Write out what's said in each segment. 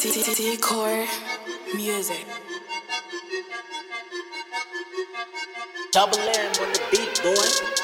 Decor music. Double M on the beat, boy.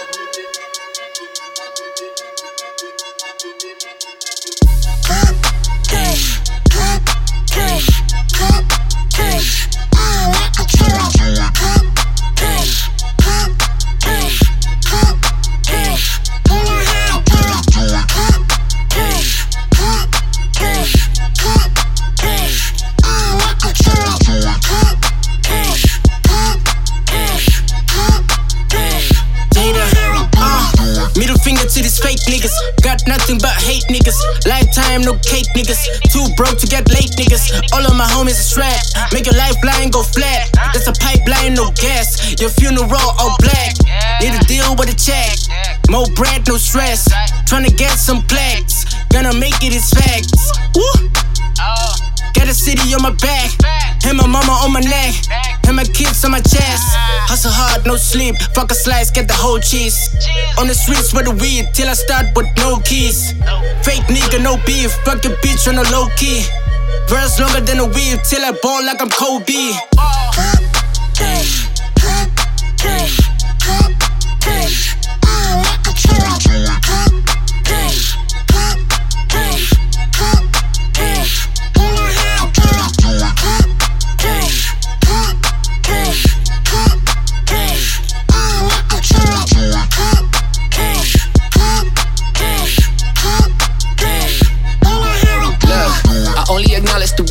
To fake niggas. Got nothing but hate niggas. Lifetime, no cake niggas. Too broke to get late niggas. All of my homies are strapped. Make your lifeline go flat. There's a pipeline, no gas. Your funeral all black. Need a deal with a check. More bread, no stress. Tryna get some plaques. Gonna make it, it's facts. Woo! Got a city on my back. And my mama on my neck. And my kids on my chest. Ah. Hustle hard, no sleep. Fuck a slice, get the whole cheese. On the streets with the weed, till I start with no keys. Fake nigga, no beef. Fuck your bitch on the low key. Verse longer than a weave, till I ball like I'm Kobe. Oh. the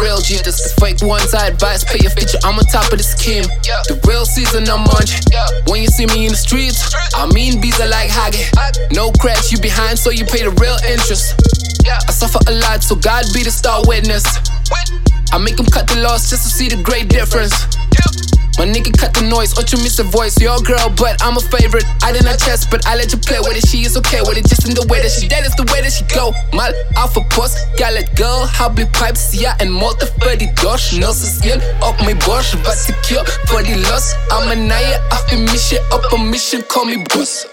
real G. This is fake ones, I advise, pay your feature. I'm on top of the scheme. The real season, I'm on When you see me in the streets, I mean, bees are like Hage. No cracks, you behind, so you pay the real interest. I suffer a lot, so God be the star witness. I make them cut the loss just to see the great difference. My nigga cut the noise, or you miss a voice. Your girl, but I'm a favorite. I did not chest, but I let you play with it. She is okay with it, just in the way that she dead is the way that she go. Mal alpha post, let go. Habli pipes, ja, en motor för de dosh. Nose skin, upp my borst, var secure för de loss. I'm a naya, off a mission, up a mission, call me boss.